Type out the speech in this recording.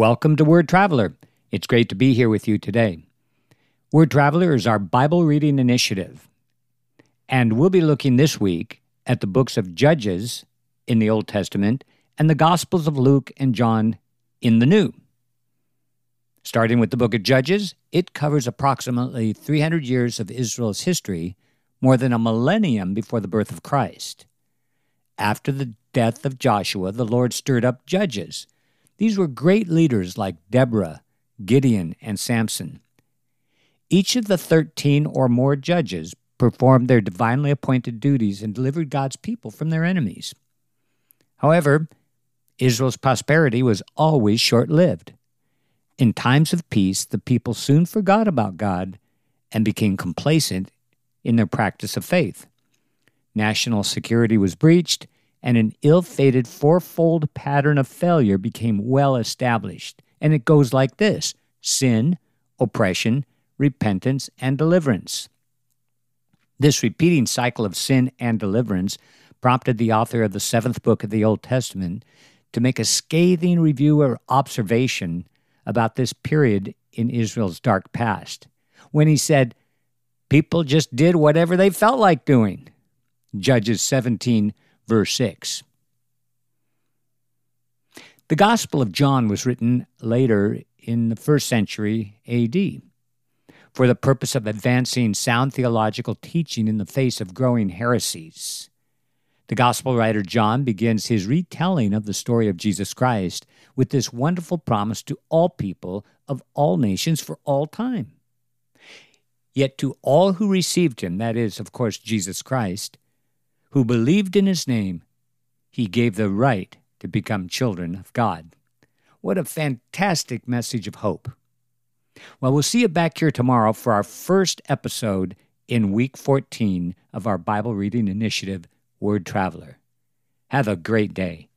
Welcome to Word Traveler. It's great to be here with you today. Word Traveler is our Bible reading initiative, and we'll be looking this week at the books of Judges in the Old Testament and the Gospels of Luke and John in the New. Starting with the book of Judges, it covers approximately 300 years of Israel's history, more than a millennium before the birth of Christ. After the death of Joshua, the Lord stirred up judges these were great leaders like Deborah, Gideon, and Samson. Each of the 13 or more judges performed their divinely appointed duties and delivered God's people from their enemies. However, Israel's prosperity was always short lived. In times of peace, the people soon forgot about God and became complacent in their practice of faith. National security was breached, and an ill fated fourfold pattern of failure became well established. And it goes like this sin, oppression, repentance, and deliverance. This repeating cycle of sin and deliverance prompted the author of the seventh book of the Old Testament to make a scathing review or observation about this period in Israel's dark past, when he said, People just did whatever they felt like doing. Judges 17 verse 6. The Gospel of John was written later in the first century AD for the purpose of advancing sound theological teaching in the face of growing heresies. The Gospel writer John begins his retelling of the story of Jesus Christ with this wonderful promise to all people of all nations for all time. Yet to all who received him, that is, of course, Jesus Christ, who believed in his name, he gave the right to become children of God. What a fantastic message of hope. Well, we'll see you back here tomorrow for our first episode in week 14 of our Bible reading initiative, Word Traveler. Have a great day.